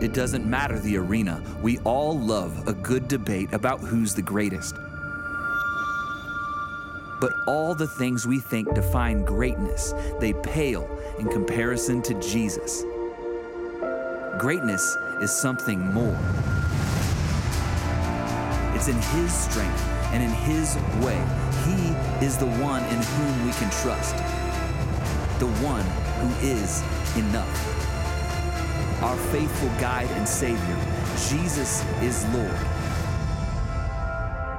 It doesn't matter the arena, we all love a good debate about who's the greatest. But all the things we think define greatness, they pale in comparison to Jesus. Greatness is something more. It's in His strength and in His way. He is the one in whom we can trust, the one who is enough. Our faithful guide and Savior, Jesus is Lord,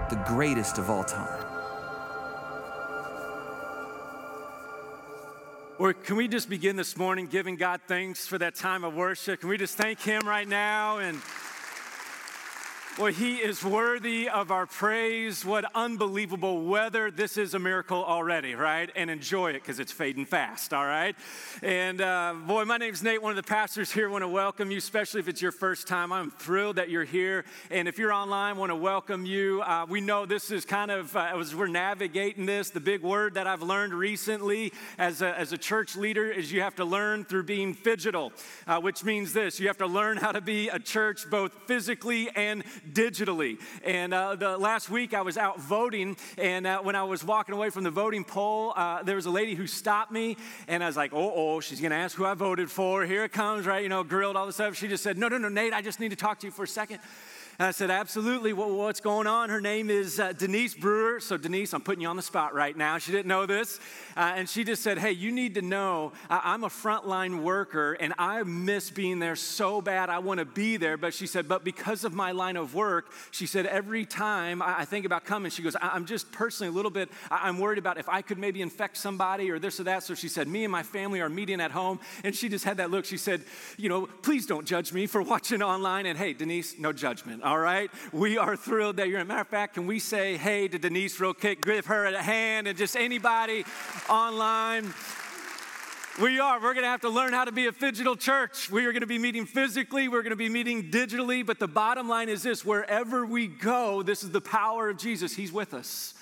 the greatest of all time. Or can we just begin this morning giving God thanks for that time of worship? Can we just thank Him right now and well, he is worthy of our praise. What unbelievable weather. This is a miracle already, right? And enjoy it because it's fading fast, all right? And uh, boy, my name's Nate, one of the pastors here. Want to welcome you, especially if it's your first time. I'm thrilled that you're here. And if you're online, want to welcome you. Uh, we know this is kind of, uh, as we're navigating this, the big word that I've learned recently as a, as a church leader is you have to learn through being phygital, uh, which means this you have to learn how to be a church both physically and digitally. And uh, the last week I was out voting, and uh, when I was walking away from the voting poll, uh, there was a lady who stopped me, and I was like, oh, oh, she's gonna ask who I voted for. Here it comes, right? You know, grilled all this stuff. She just said, no, no, no, Nate, I just need to talk to you for a second. And I said, Absolutely. What's going on? Her name is uh, Denise Brewer. So, Denise, I'm putting you on the spot right now. She didn't know this. Uh, and she just said, Hey, you need to know I'm a frontline worker and I miss being there so bad. I want to be there. But she said, But because of my line of work, she said, Every time I think about coming, she goes, I'm just personally a little bit, I'm worried about if I could maybe infect somebody or this or that. So she said, Me and my family are meeting at home. And she just had that look. She said, You know, please don't judge me for watching online. And hey, Denise, no judgment all right? We are thrilled that you're here. Matter of fact, can we say hey to Denise real quick? Give her a hand and just anybody online. We are. We're going to have to learn how to be a digital church. We are going to be meeting physically, we're going to be meeting digitally, but the bottom line is this wherever we go, this is the power of Jesus. He's with us.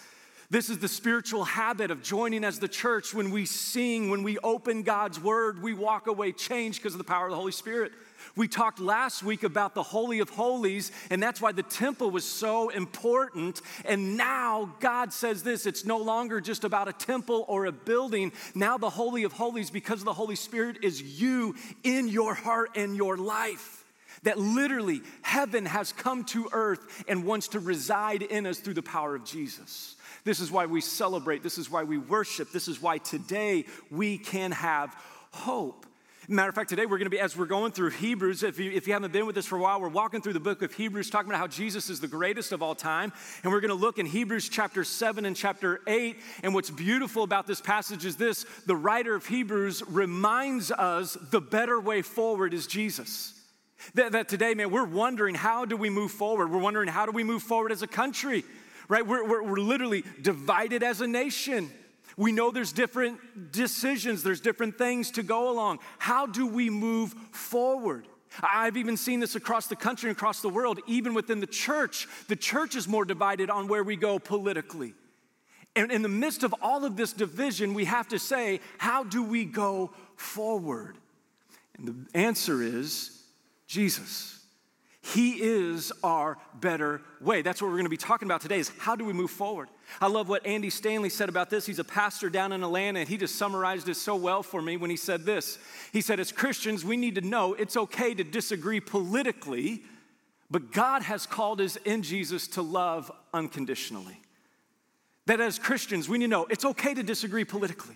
This is the spiritual habit of joining as the church. When we sing, when we open God's word, we walk away changed because of the power of the Holy Spirit. We talked last week about the Holy of Holies, and that's why the temple was so important. And now God says this it's no longer just about a temple or a building. Now, the Holy of Holies, because of the Holy Spirit, is you in your heart and your life. That literally heaven has come to earth and wants to reside in us through the power of Jesus. This is why we celebrate. This is why we worship. This is why today we can have hope. Matter of fact, today we're going to be, as we're going through Hebrews, if you, if you haven't been with us for a while, we're walking through the book of Hebrews, talking about how Jesus is the greatest of all time. And we're going to look in Hebrews chapter 7 and chapter 8. And what's beautiful about this passage is this the writer of Hebrews reminds us the better way forward is Jesus. That, that today, man, we're wondering how do we move forward? We're wondering how do we move forward as a country, right? We're, we're, we're literally divided as a nation. We know there's different decisions, there's different things to go along. How do we move forward? I've even seen this across the country and across the world, even within the church. The church is more divided on where we go politically. And in the midst of all of this division, we have to say, how do we go forward? And the answer is Jesus. He is our better way. That's what we're going to be talking about today is how do we move forward? I love what Andy Stanley said about this. He's a pastor down in Atlanta and he just summarized it so well for me when he said this. He said as Christians, we need to know it's okay to disagree politically, but God has called us in Jesus to love unconditionally. That as Christians, we need to know it's okay to disagree politically.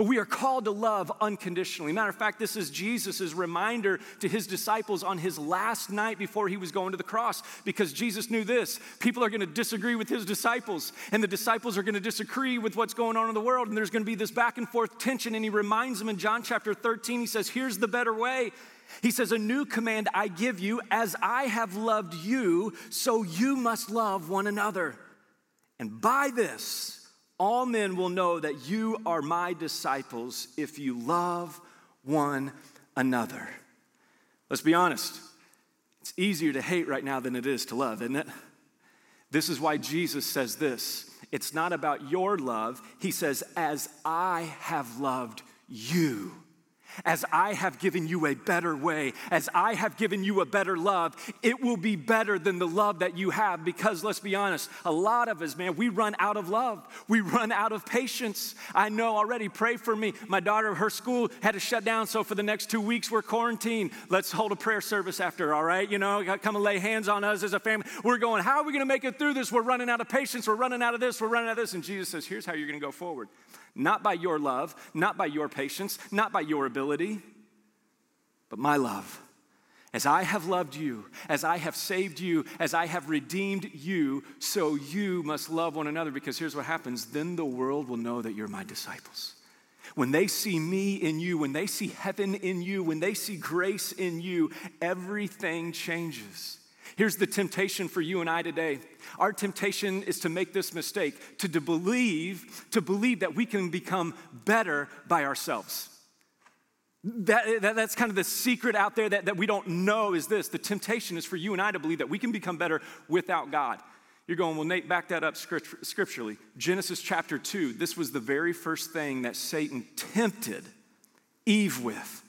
But we are called to love unconditionally. Matter of fact, this is Jesus' reminder to his disciples on his last night before he was going to the cross, because Jesus knew this people are going to disagree with his disciples, and the disciples are going to disagree with what's going on in the world, and there's going to be this back and forth tension. And he reminds them in John chapter 13, he says, Here's the better way. He says, A new command I give you, as I have loved you, so you must love one another. And by this, all men will know that you are my disciples if you love one another. Let's be honest. It's easier to hate right now than it is to love, isn't it? This is why Jesus says this. It's not about your love. He says, as I have loved you. As I have given you a better way, as I have given you a better love, it will be better than the love that you have. Because let's be honest, a lot of us, man, we run out of love. We run out of patience. I know already, pray for me. My daughter, her school had to shut down, so for the next two weeks, we're quarantined. Let's hold a prayer service after, all right? You know, come and lay hands on us as a family. We're going, how are we going to make it through this? We're running out of patience. We're running out of this. We're running out of this. And Jesus says, here's how you're going to go forward not by your love, not by your patience, not by your ability, but my love. As I have loved you, as I have saved you, as I have redeemed you, so you must love one another because here's what happens then the world will know that you're my disciples. When they see me in you, when they see heaven in you, when they see grace in you, everything changes. Here's the temptation for you and I today. Our temptation is to make this mistake, to, to believe, to believe that we can become better by ourselves. That, that, that's kind of the secret out there that, that we don't know is this. The temptation is for you and I to believe that we can become better without God. You're going, well, Nate, back that up scripturally. Genesis chapter 2, this was the very first thing that Satan tempted Eve with.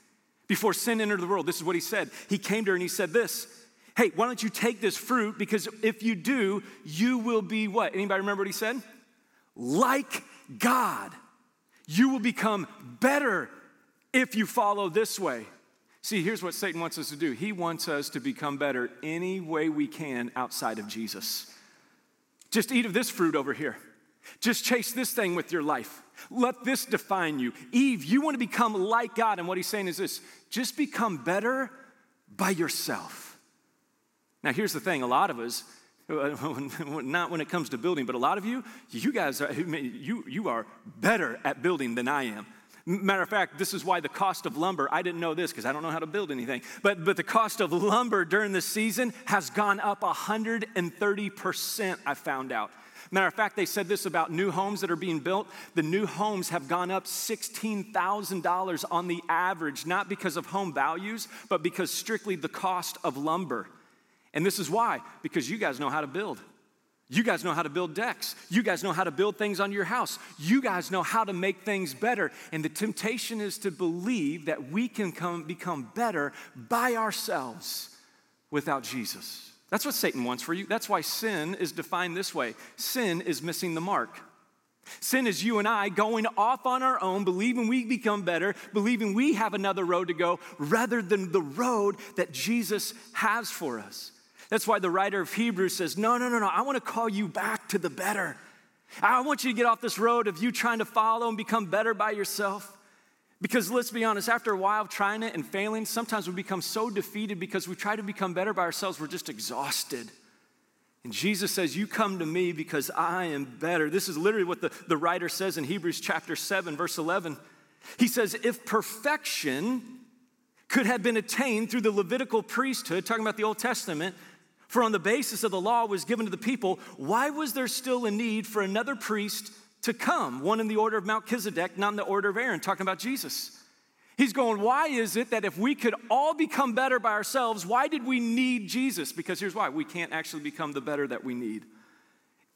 Before sin entered the world, this is what he said. He came to her and he said this Hey, why don't you take this fruit? Because if you do, you will be what? Anybody remember what he said? Like God. You will become better if you follow this way. See, here's what Satan wants us to do he wants us to become better any way we can outside of Jesus. Just eat of this fruit over here. Just chase this thing with your life. Let this define you. Eve, you want to become like God. And what he's saying is this just become better by yourself. Now, here's the thing a lot of us, not when it comes to building, but a lot of you, you guys are, you, you are better at building than I am. Matter of fact, this is why the cost of lumber, I didn't know this because I don't know how to build anything, but, but the cost of lumber during the season has gone up 130%, I found out. Matter of fact, they said this about new homes that are being built. The new homes have gone up $16,000 on the average, not because of home values, but because strictly the cost of lumber. And this is why, because you guys know how to build. You guys know how to build decks. You guys know how to build things on your house. You guys know how to make things better. And the temptation is to believe that we can come, become better by ourselves without Jesus. That's what Satan wants for you. That's why sin is defined this way sin is missing the mark. Sin is you and I going off on our own, believing we become better, believing we have another road to go, rather than the road that Jesus has for us. That's why the writer of Hebrews says, No, no, no, no, I want to call you back to the better. I want you to get off this road of you trying to follow and become better by yourself. Because let's be honest, after a while of trying it and failing, sometimes we become so defeated because we try to become better by ourselves, we're just exhausted. And Jesus says, You come to me because I am better. This is literally what the, the writer says in Hebrews chapter 7, verse 11. He says, If perfection could have been attained through the Levitical priesthood, talking about the Old Testament, for on the basis of the law was given to the people, why was there still a need for another priest to come? One in the order of Melchizedek, not in the order of Aaron, talking about Jesus. He's going, why is it that if we could all become better by ourselves, why did we need Jesus? Because here's why we can't actually become the better that we need.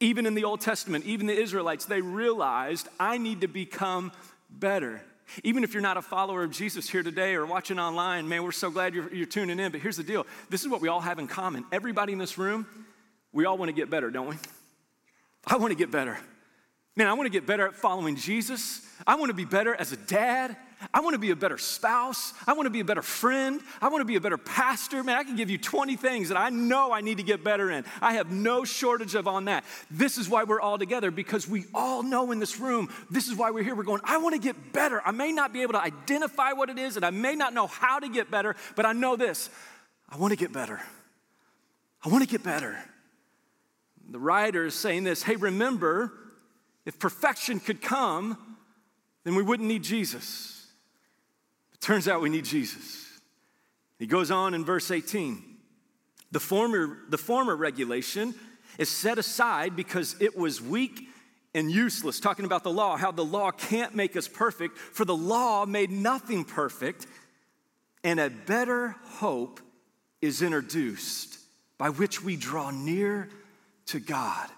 Even in the Old Testament, even the Israelites, they realized, I need to become better. Even if you're not a follower of Jesus here today or watching online, man, we're so glad you're, you're tuning in. But here's the deal this is what we all have in common. Everybody in this room, we all want to get better, don't we? I want to get better. Man, I want to get better at following Jesus. I want to be better as a dad. I want to be a better spouse. I want to be a better friend. I want to be a better pastor. Man, I can give you 20 things that I know I need to get better in. I have no shortage of on that. This is why we're all together because we all know in this room, this is why we're here. We're going, I want to get better. I may not be able to identify what it is and I may not know how to get better, but I know this. I want to get better. I want to get better. The writer is saying this hey, remember, if perfection could come, then we wouldn't need Jesus. Turns out we need Jesus. He goes on in verse 18. The former, the former regulation is set aside because it was weak and useless, talking about the law, how the law can't make us perfect, for the law made nothing perfect, and a better hope is introduced by which we draw near to God.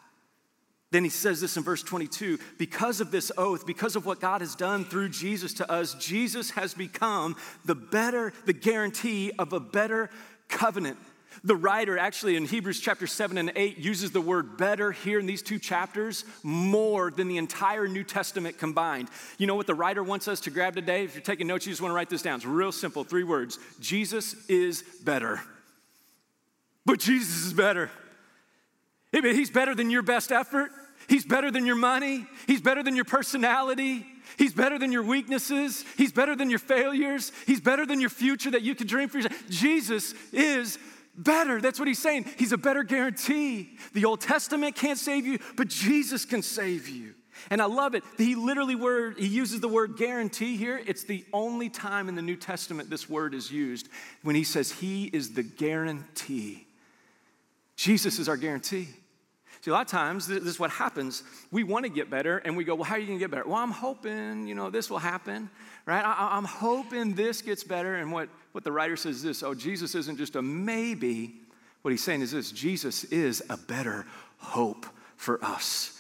Then he says this in verse 22 because of this oath, because of what God has done through Jesus to us, Jesus has become the better, the guarantee of a better covenant. The writer, actually, in Hebrews chapter 7 and 8, uses the word better here in these two chapters more than the entire New Testament combined. You know what the writer wants us to grab today? If you're taking notes, you just want to write this down. It's real simple three words Jesus is better. But Jesus is better. He's better than your best effort. He's better than your money. He's better than your personality. He's better than your weaknesses. He's better than your failures. He's better than your future that you could dream for yourself. Jesus is better. That's what he's saying. He's a better guarantee. The Old Testament can't save you, but Jesus can save you. And I love it. He literally word he uses the word guarantee here. It's the only time in the New Testament this word is used when he says he is the guarantee. Jesus is our guarantee. See, a lot of times, this is what happens. We want to get better, and we go, Well, how are you going to get better? Well, I'm hoping, you know, this will happen, right? I, am hoping this gets better. And what, what the writer says is this Oh, Jesus isn't just a maybe. What he's saying is this Jesus is a better hope for us.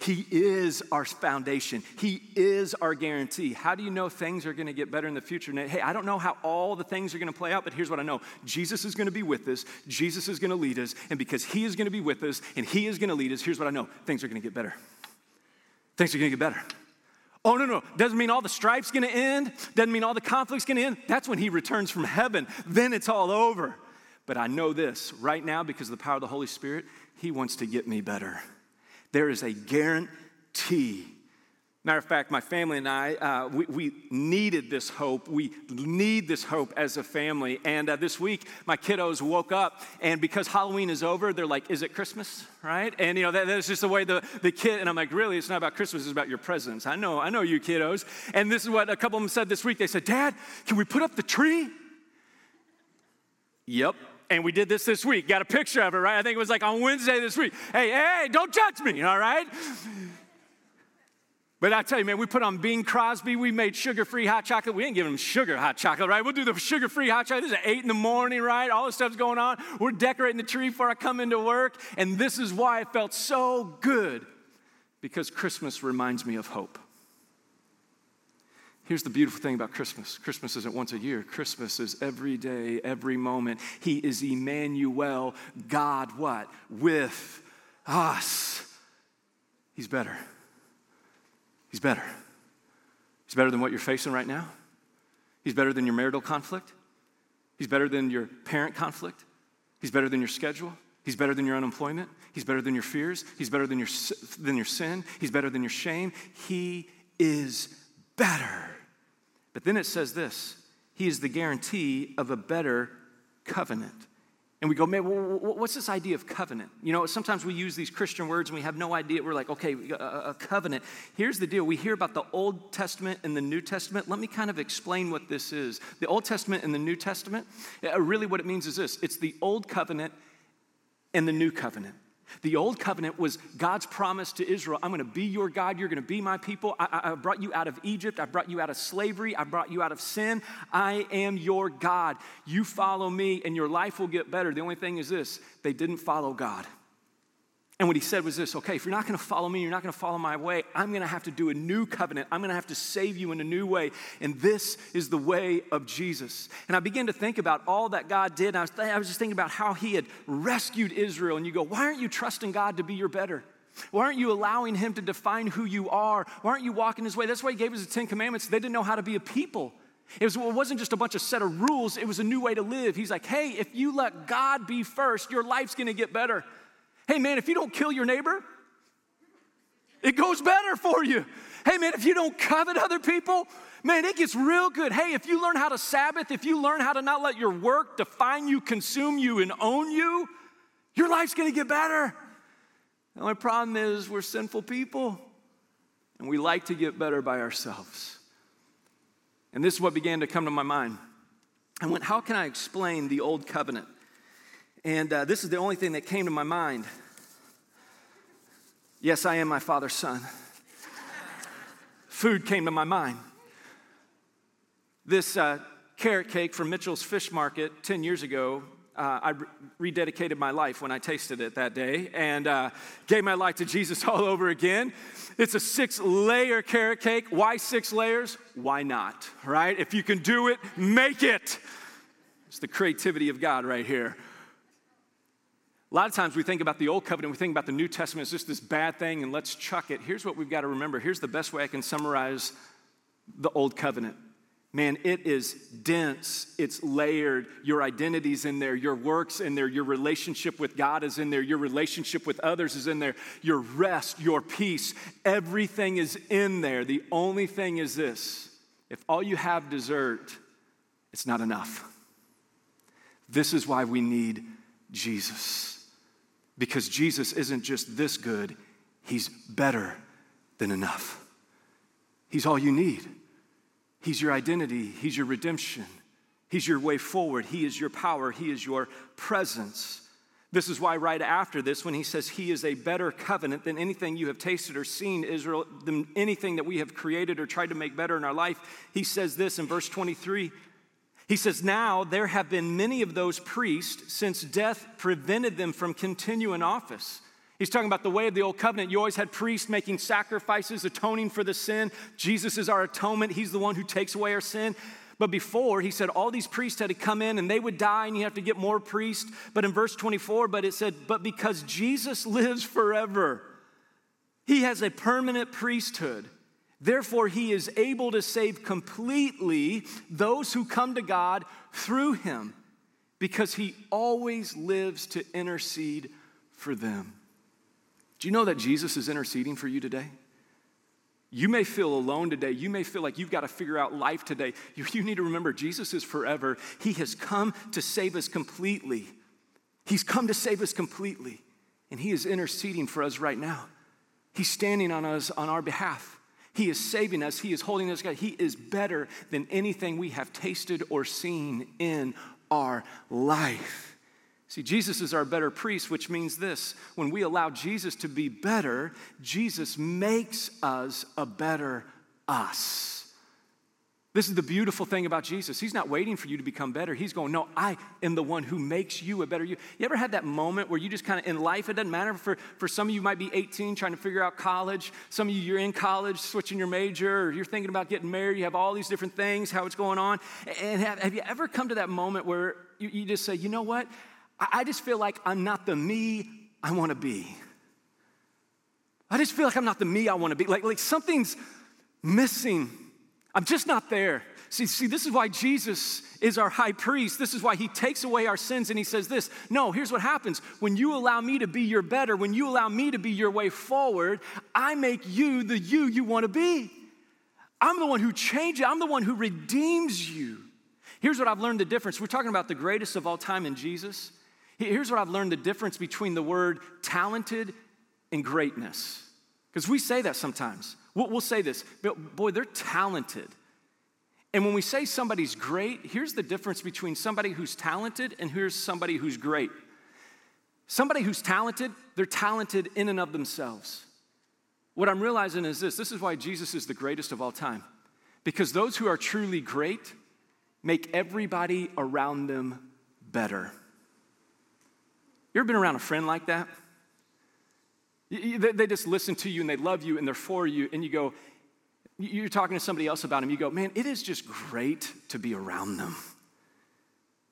He is our foundation. He is our guarantee. How do you know things are going to get better in the future? Hey, I don't know how all the things are going to play out, but here's what I know Jesus is going to be with us, Jesus is going to lead us, and because He is going to be with us and He is going to lead us, here's what I know things are going to get better. Things are going to get better. Oh, no, no. Doesn't mean all the strife's going to end. Doesn't mean all the conflict's going to end. That's when he returns from heaven. Then it's all over. But I know this right now, because of the power of the Holy Spirit, he wants to get me better. There is a guarantee. Matter of fact, my family and I, uh, we, we, needed this hope. We need this hope as a family. And uh, this week, my kiddos woke up, and because Halloween is over, they're like, Is it Christmas? Right? And you know, that, that's just the way the, the kid, and I'm like, Really? It's not about Christmas, it's about your presents. I know, I know you kiddos. And this is what a couple of them said this week. They said, Dad, can we put up the tree? Yep, and we did this this week. Got a picture of it, right? I think it was like on Wednesday this week. Hey, hey, don't judge me, all right? But I tell you, man, we put on Bing Crosby. We made sugar-free hot chocolate. We didn't give them sugar hot chocolate, right? We'll do the sugar-free hot chocolate. This is eight in the morning, right? All this stuff's going on. We're decorating the tree before I come into work, and this is why it felt so good, because Christmas reminds me of hope. Here's the beautiful thing about Christmas Christmas isn't once a year, Christmas is every day, every moment. He is Emmanuel, God, what? With us. He's better. He's better. He's better than what you're facing right now. He's better than your marital conflict. He's better than your parent conflict. He's better than your schedule. He's better than your unemployment. He's better than your fears. He's better than your, than your sin. He's better than your shame. He is better. But then it says this He is the guarantee of a better covenant. And we go, man, what's this idea of covenant? You know, sometimes we use these Christian words and we have no idea. We're like, okay, a, covenant. Here's the deal we hear about the Old Testament and the New Testament. Let me kind of explain what this is. The Old Testament and the New Testament, uh, really what it means is this it's the Old Covenant and the New Covenant. The old covenant was God's promise to Israel I'm going to be your God, you're going to be my people. I, I, brought you out of Egypt, I brought you out of slavery, I brought you out of sin. I am your God. You follow me, and your life will get better. The only thing is this they didn't follow God. And what he said was this okay, if you're not going to follow me, you're not going to follow my way, I'm going to have to do a new covenant. I'm going to have to save you in a new way. And this is the way of Jesus. And I began to think about all that God did. I was, I was just thinking about how he had rescued Israel. And you go, why aren't you trusting God to be your better? Why aren't you allowing him to define who you are? Why aren't you walking his way? That's why he gave us the Ten Commandments. They didn't know how to be a people. It, was, it wasn't just a bunch of set of rules, it was a new way to live. He's like, hey, if you let God be first, your life's gonna get better. Hey, man, if you don't kill your neighbor, it goes better for you. Hey, man, if you don't covet other people, man, it gets real good. Hey, if you learn how to Sabbath, if you learn how to not let your work define you, consume you, and own you, your life's gonna get better. The only problem is we're sinful people and we like to get better by ourselves. And this is what began to come to my mind. I went, How can I explain the old covenant? And uh, this is the only thing that came to my mind. Yes, I am my father's son. Food came to my mind. This uh, carrot cake from Mitchell's Fish Market 10 years ago, uh, I re- rededicated my life when I tasted it that day and uh, gave my life to Jesus all over again. It's a six layer carrot cake. Why six layers? Why not, right? If you can do it, make it. It's the creativity of God right here. A lot of times we think about the Old Covenant, we think about the New Testament as just this bad thing and let's chuck it. Here's what we've got to remember. Here's the best way I can summarize the Old Covenant. Man, it is dense, it's layered. Your identity's in there, your work's in there, your relationship with God is in there, your relationship with others is in there, your rest, your peace, everything is in there. The only thing is this if all you have dessert, it's not enough. This is why we need Jesus. Because Jesus isn't just this good, He's better than enough. He's all you need. He's your identity, He's your redemption, He's your way forward, He is your power, He is your presence. This is why, right after this, when he says he is a better covenant than anything you have tasted or seen, Israel, than anything that we have created or tried to make better in our life, he says this in verse 23. He says, Now there have been many of those priests since death prevented them from continuing office. He's talking about the way of the old covenant. You always had priests making sacrifices, atoning for the sin. Jesus is our atonement. He's the one who takes away our sin. But before, he said all these priests had to come in and they would die and you have to get more priests. But in verse 24, but it said, But because Jesus lives forever, he has a permanent priesthood. Therefore, he is able to save completely those who come to God through him because he always lives to intercede for them. Do you know that Jesus is interceding for you today? You may feel alone today. You may feel like you've got to figure out life today. You, you, need to remember Jesus is forever. He has come to save us completely. He's come to save us completely. And He is interceding for us right now. He's standing on us on our behalf. He is saving us. He is holding us. God, He is better than anything we have tasted or seen in our life. See, Jesus is our better priest, which means this when we allow Jesus to be better, Jesus makes us a better us. This is the beautiful thing about Jesus. He's not waiting for you to become better. He's going, No, I am the one who makes you a better you. You ever had that moment where you just kind of in life, it doesn't matter. For, for some of you, might be 18 trying to figure out college. Some of you, you're in college switching your major, or you're thinking about getting married. You have all these different things, how it's going on. And have, have you ever come to that moment where you, you just say, You know what? I just feel like I'm not the me I want to be. I just feel like I'm not the me I want to be. Like, like something's missing. I'm just not there. See, see, this is why Jesus is our high priest. This is why he takes away our sins and he says this No, here's what happens. When you allow me to be your better, when you allow me to be your way forward, I make you the you you want to be. I'm the one who changes, I'm the one who redeems you. Here's what I've learned the difference. We're talking about the greatest of all time in Jesus. Here's what I've learned the difference between the word talented and greatness. Because we say that sometimes. We'll, say this, but boy, they're talented. And when we say somebody's great, here's the difference between somebody who's talented and here's somebody who's great. Somebody who's talented, they're talented in and of themselves. What I'm realizing is this this is why Jesus is the greatest of all time. Because those who are truly great make everybody around them better. You ever been around a friend like that? They just listen to you and they love you and they're for you, and you go, you're talking to somebody else about them, you go, man, it is just great to be around them.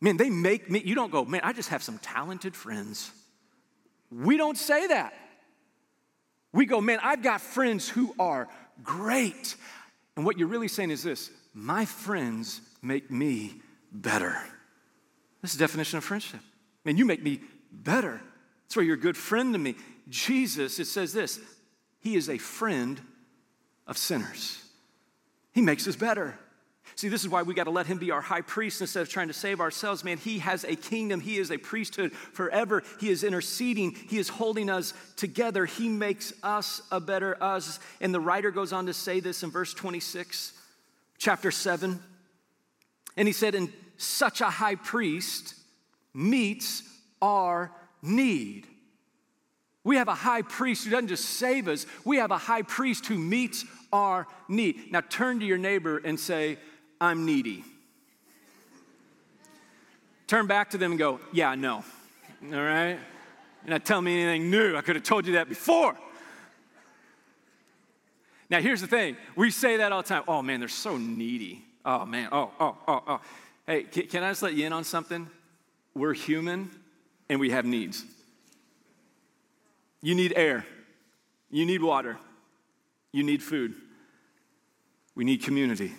Man, they make me, you don't go, man, I just have some talented friends. We don't say that. We go, man, I've got friends who are great. And what you're really saying is this my friends make me better. This is the definition of friendship. Man, you make me better. That's why you're a good friend to me. Jesus, it says this He is a friend of sinners. He makes us better. See, this is why we got to let him be our high priest instead of trying to save ourselves. Man, he has a kingdom. He is a priesthood forever. He is interceding. He is holding us together. He makes us a better us. And the writer goes on to say this in verse 26, chapter 7. And he said, And such a high priest meets our need. We have a high priest who doesn't just save us, we have a high priest who meets our need. Now turn to your neighbor and say, I'm needy. turn back to them and go, Yeah, no. All right? You're not telling me anything new. I could have told you that before. Now, here's the thing we say that all the time. Oh, man, they're so needy. Oh, man. Oh, oh, oh, oh. Hey, can I just let you in on something? We're human and we have needs. You need air, you need water, you need food, we need community,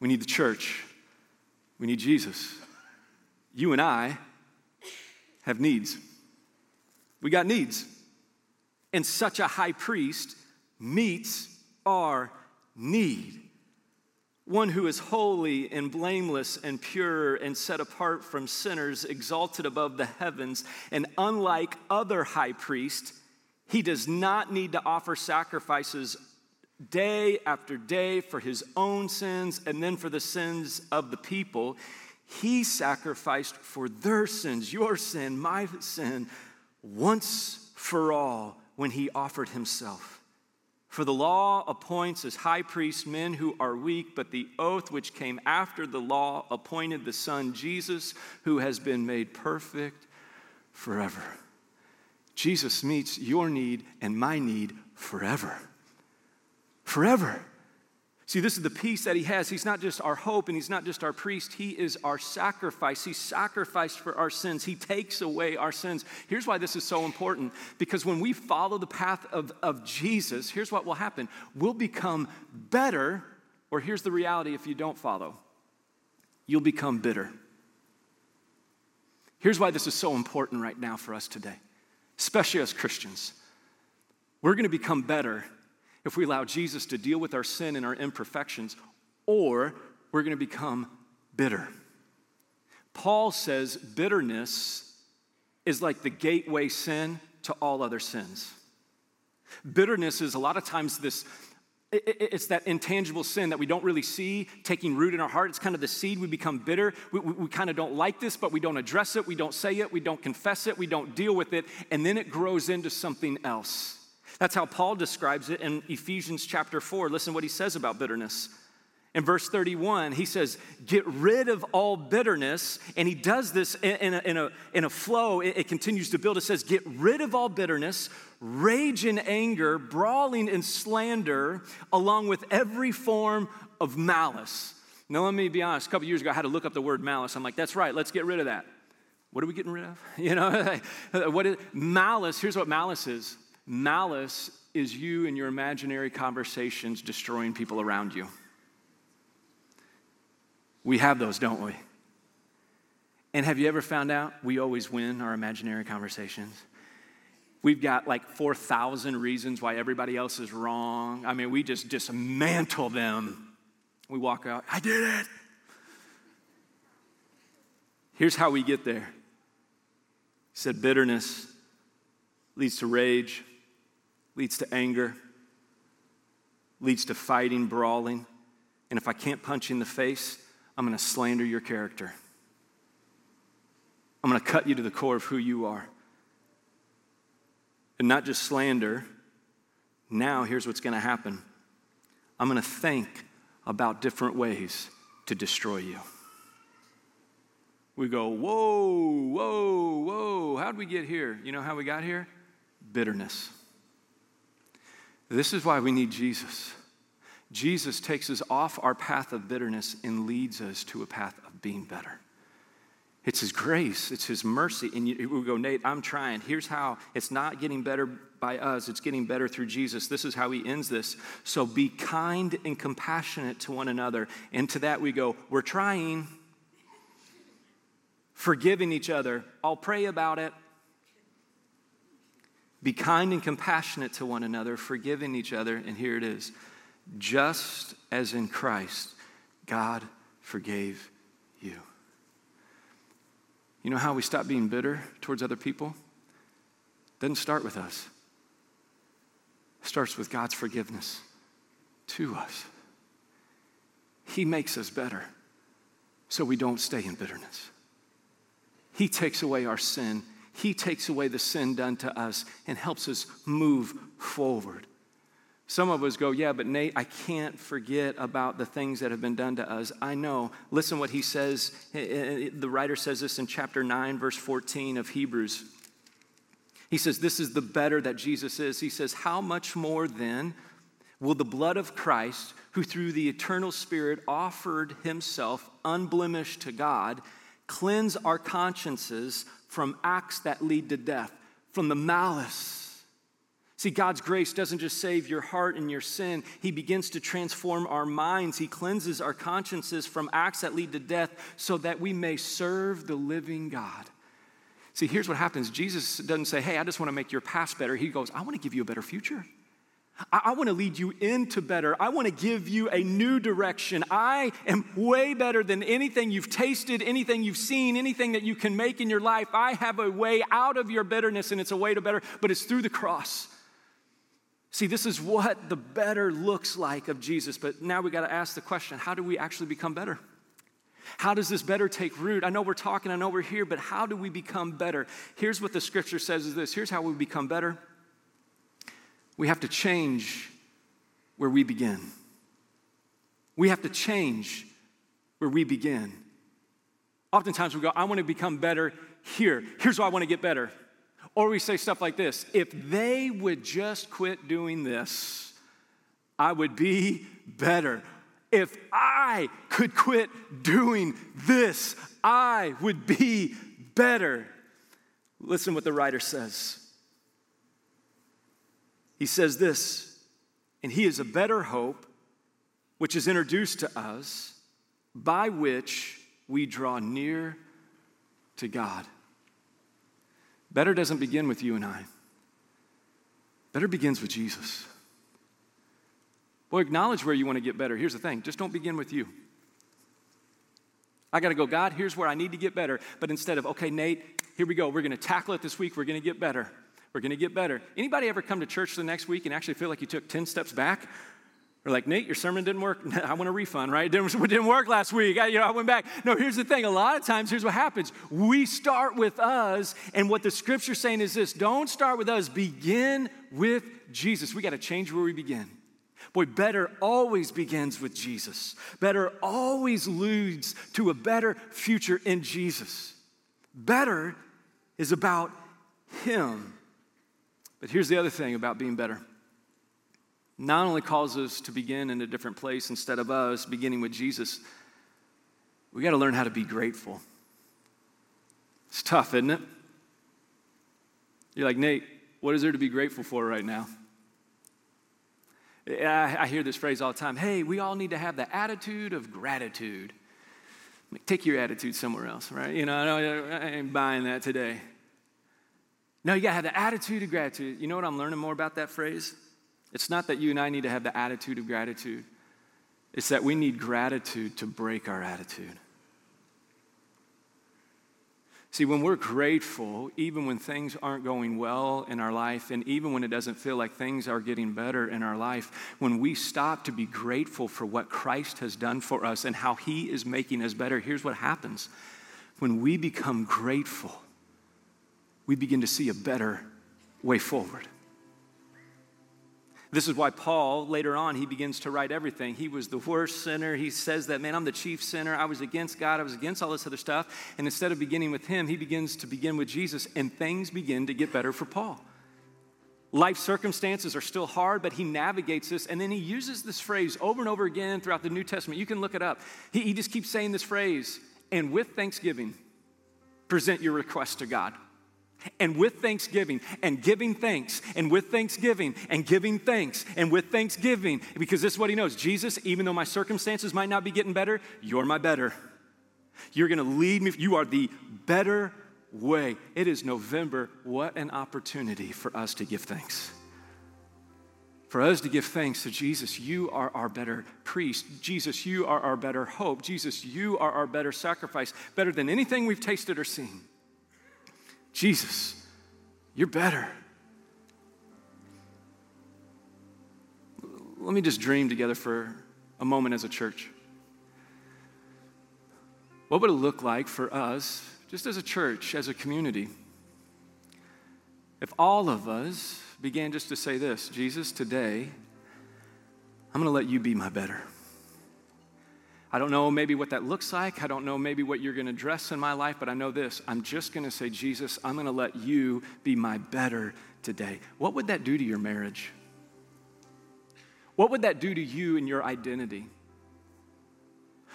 we need the church, we need Jesus. You and I have needs. We got needs. And such a high priest meets our need. One who is holy and blameless and pure and set apart from sinners, exalted above the heavens. And unlike other high priests, he does not need to offer sacrifices day after day for his own sins and then for the sins of the people. He sacrificed for their sins, your sin, my sin, once for all when he offered himself. For the law appoints as high priests men who are weak, but the oath which came after the law appointed the Son Jesus, who has been made perfect forever. Jesus meets your need and my need forever. Forever. See, this is the peace that he has. He's not just our hope and he's not just our priest, he is our sacrifice. He sacrificed for our sins, he takes away our sins. Here's why this is so important because when we follow the path of, of Jesus, here's what will happen we'll become better, or here's the reality if you don't follow you'll become bitter. Here's why this is so important right now for us today, especially as Christians. We're going to become better if we allow Jesus to deal with our sin and our imperfections, or we're going to become bitter. Paul says bitterness is like the gateway sin to all other sins. Bitterness is a lot of times this it's that intangible sin that we don't really see taking root in our heart. It's kind of the seed. We become bitter. We, we, we, kind of don't like this, but we don't address it. We don't say it. We don't confess it. We don't deal with it. And then it grows into something else. That's how Paul describes it in Ephesians chapter 4. Listen what he says about bitterness. In verse 31, he says, Get rid of all bitterness. And he does this in a, in a, in a flow. It, it continues to build. It says, Get rid of all bitterness, rage and anger, brawling and slander, along with every form of malice. Now, let me be honest. A couple years ago, I had to look up the word malice. I'm like, That's right, let's get rid of that. What are we getting rid of? You know, what is malice? Here's what malice is Malice is you and your imaginary conversations destroying people around you. We have those, don't we? And have you ever found out we always win our imaginary conversations? We've got like 4,000 reasons why everybody else is wrong. I mean, we just dismantle them. We walk out, I did it. Here's how we get there. He said, bitterness leads to rage, leads to anger, leads to fighting, brawling. And if I can't punch you in the face, I'm going to slander your character. I'm going to cut you to the core of who you are. And not just slander, now here's what's going to happen I'm going to think about different ways to destroy you. We go, whoa, whoa, whoa, how'd we get here? You know how we got here? Bitterness. This is why we need Jesus. Jesus takes us off our path of bitterness and leads us to a path of being better. It's His grace, it's His mercy. And you, we go, Nate, I'm trying. Here's how it's not getting better by us, it's getting better through Jesus. This is how He ends this. So be kind and compassionate to one another. And to that we go, we're trying. Forgiving each other. I'll pray about it. Be kind and compassionate to one another, forgiving each other. And here it is just as in Christ, God forgave you. You know how we stop being bitter towards other people? Doesn't start with us. It starts with God's forgiveness to us. He makes us better so we don't stay in bitterness. He takes away our sin he takes away the sin done to us and helps us move forward. Some of us go, Yeah, but Nate, I can't forget about the things that have been done to us. I know. Listen what he says. The writer says this in chapter 9, verse 14 of Hebrews. He says, This is the better that Jesus is. He says, How much more then will the blood of Christ, who through the eternal Spirit offered himself unblemished to God, cleanse our consciences from acts that lead to death, from the malice? See, God's grace doesn't just save your heart and your sin, He begins to transform our minds. He cleanses our consciences from acts that lead to death so that we may serve the living God. See, here's what happens Jesus doesn't say, Hey, I just want to make your past better. He goes, I want to give you a better future. I, I want to lead you into better. I want to give you a new direction. I am way better than anything you've tasted, anything you've seen, anything that you can make in your life. I have a way out of your bitterness, and it's a way to better, but it's through the cross. See, this is what the better looks like of Jesus, but now we got to ask the question how do we actually become better? How does this better take root? I know we're talking, I know we're here, but how do we become better? Here's what the scripture says is this here's how we become better. We have to change where we begin. We have to change where we begin. Oftentimes we go, I want to become better here. Here's why I want to get better. Or we say stuff like this if they would just quit doing this, I would be better. If I could quit doing this, I would be better. Listen what the writer says. He says this, and he is a better hope, which is introduced to us, by which we draw near to God. Better doesn't begin with you and I, better begins with Jesus. Boy, acknowledge where you want to get better. Here's the thing just don't begin with you. I got to go, God, here's where I need to get better. But instead of, okay, Nate, here we go. We're going to tackle it this week. We're going to get better. We're going to get better. Anybody ever come to church the next week and actually feel like you took 10 steps back? Or like, Nate, your sermon didn't work. I want a refund, right? It didn't, it didn't work last week. I, you know, I went back. No, here's the thing. A lot of times, here's what happens. We start with us, and what the scripture's saying is this don't start with us, begin with Jesus. We got to change where we begin. Boy, better always begins with Jesus. Better always leads to a better future in Jesus. Better is about Him. But here's the other thing about being better not only calls us to begin in a different place instead of us beginning with Jesus, we got to learn how to be grateful. It's tough, isn't it? You're like, Nate, what is there to be grateful for right now? I, hear this phrase all the time hey, we all need to have the attitude of gratitude. Take your attitude somewhere else, right? You know, I ain't buying that today. No, you got to have the attitude of gratitude. You know what I'm learning more about that phrase? It's not that you and I need to have the attitude of gratitude, it's that we need gratitude to break our attitude. See, when we're grateful, even when things aren't going well in our life, and even when it doesn't feel like things are getting better in our life, when we stop to be grateful for what Christ has done for us and how He is making us better, here's what happens. When we become grateful, we begin to see a better way forward. This is why Paul, later on, he begins to write everything. He was the worst sinner. He says that, man, I'm the chief sinner. I was against God. I was against all this other stuff. And instead of beginning with him, he begins to begin with Jesus, and things begin to get better for Paul. Life circumstances are still hard, but he navigates this. And then he uses this phrase over and over again throughout the New Testament. You can look it up. He, he just keeps saying this phrase, and with thanksgiving, present your request to God and with thanksgiving and giving thanks and with thanksgiving and giving thanks and with thanksgiving because this is what he knows Jesus, even though my circumstances might not be getting better, you're my better. You're gonna lead me, you are the better way. It is November. What an opportunity for us to give thanks. For us to give thanks to Jesus, you are our better priest. Jesus, you are our better hope. Jesus, you are our better sacrifice, better than anything we've tasted or seen. Jesus, you're better. Let me just dream together for a moment as a church. What would it look like for us, just as a church, as a community, if all of us began just to say this Jesus, today, I'm going to let you be my better. I don't know maybe what that looks like. I don't know maybe what you're going to dress in my life, but I know this. I'm just going to say, Jesus, I'm going to let you be my better today. What would that do to your marriage? What would that do to you and your identity?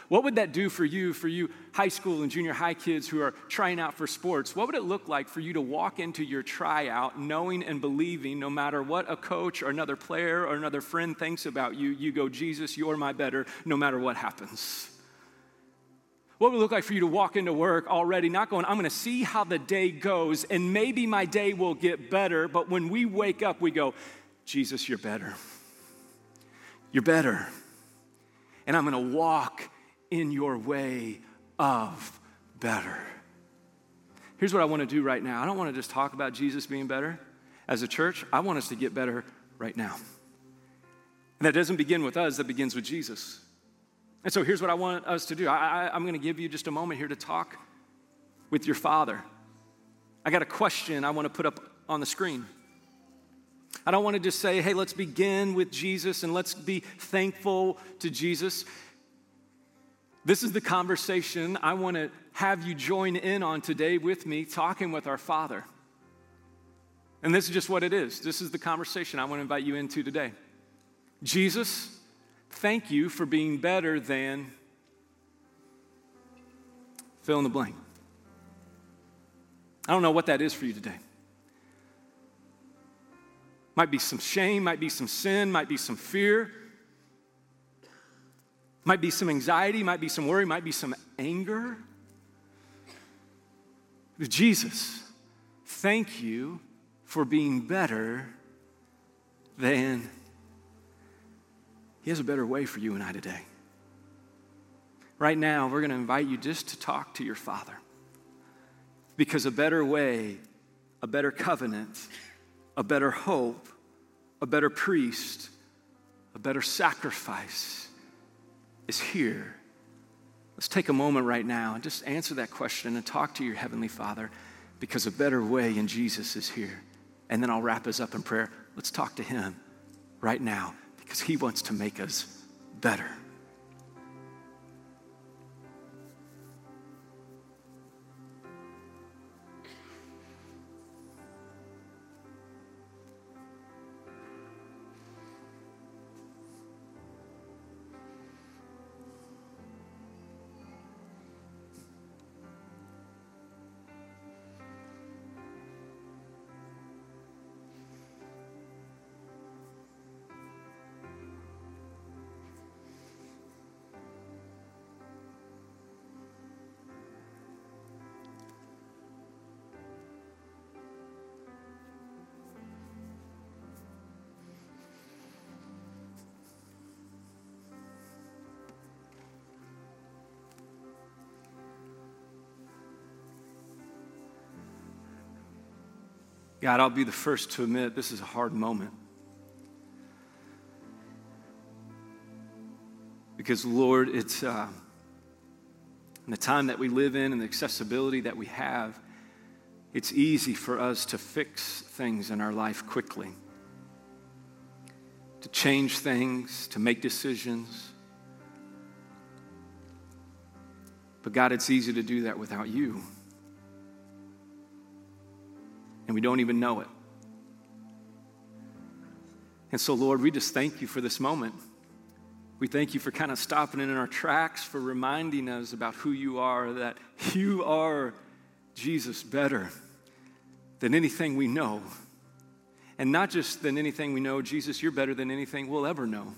What would that do for you, for you high school and junior high kids who are trying out for sports? What would it look like for you to walk into your tryout knowing and believing no matter what a coach or another player or another friend thinks about you, you go, Jesus, you're my better no matter what happens? What would it look like for you to walk into work already, not going, I'm going to see how the day goes, and maybe my day will get better, but when we wake up, we go, Jesus, you're better. You're better. And I'm going to walk in your way of better. Here's what I want to do right now I don't want to just talk about Jesus being better. As a church, I want us to get better right now. And that doesn't begin with us, that begins with Jesus. And so here's what I want us to do I, am going to give you just a moment here to talk with your Father. I got a question I want to put up on the screen. I don't want to just say, hey, let's begin with Jesus and let's be thankful to Jesus. This is the conversation I want to have you join in on today with me, talking with our Father. And this is just what it is. This is the conversation I want to invite you into today. Jesus, thank you for being better than fill in the blank. I don't know what that is for you today. Might be some shame, might be some sin, might be some fear. Might be some anxiety, might be some worry, might be some anger. Jesus, thank you for being better than He has a better way for you and I today. Right now, we're going to invite you just to talk to your Father. Because a better way, a better covenant, a better hope, a better priest, a better sacrifice is here. Let's take a moment right now and just answer that question and talk to your Heavenly Father because a better way in Jesus is here. And then I'll wrap us up in prayer. Let's talk to Him right now because He wants to make us better. God, I'll be the first to admit this is a hard moment. Because, Lord, it's uh, in the time that we live in and the accessibility that we have, it's easy for us to fix things in our life quickly, to change things, to make decisions. But, God, it's easy to do that without you and we don't even know it. And so, Lord, we just thank you for this moment. We thank you for kind of stopping it in our tracks, for reminding us about who you are, that you are Jesus better than anything we know. And not just than anything we know, Jesus, you're better than anything we'll ever know.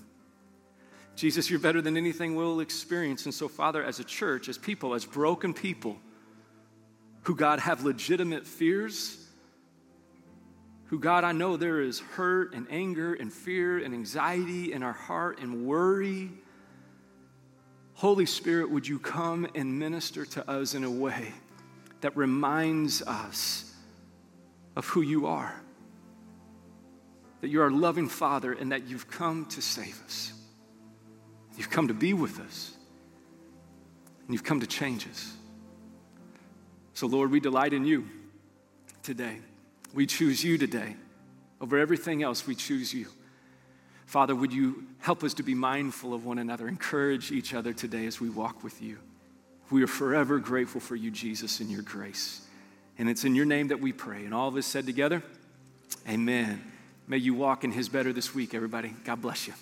Jesus, you're better than anything we'll experience. And so, Father, as a church, as people, as broken people who, God, have legitimate fears who, God, I know there is hurt and anger and fear and anxiety in our heart and worry. Holy Spirit, would you come and minister to us in a way that reminds us of who you are? That you're our loving Father and that you've come to save us. You've come to be with us. And you've come to change us. So, Lord, we delight in you today. We choose you today. Over everything else, we choose you. Father, would you help us to be mindful of one another, encourage each other today as we walk with you. We are forever grateful for you, Jesus, and your grace. And it's in your name that we pray. And all of us said together, Amen. May you walk in his better this week, everybody. God bless you.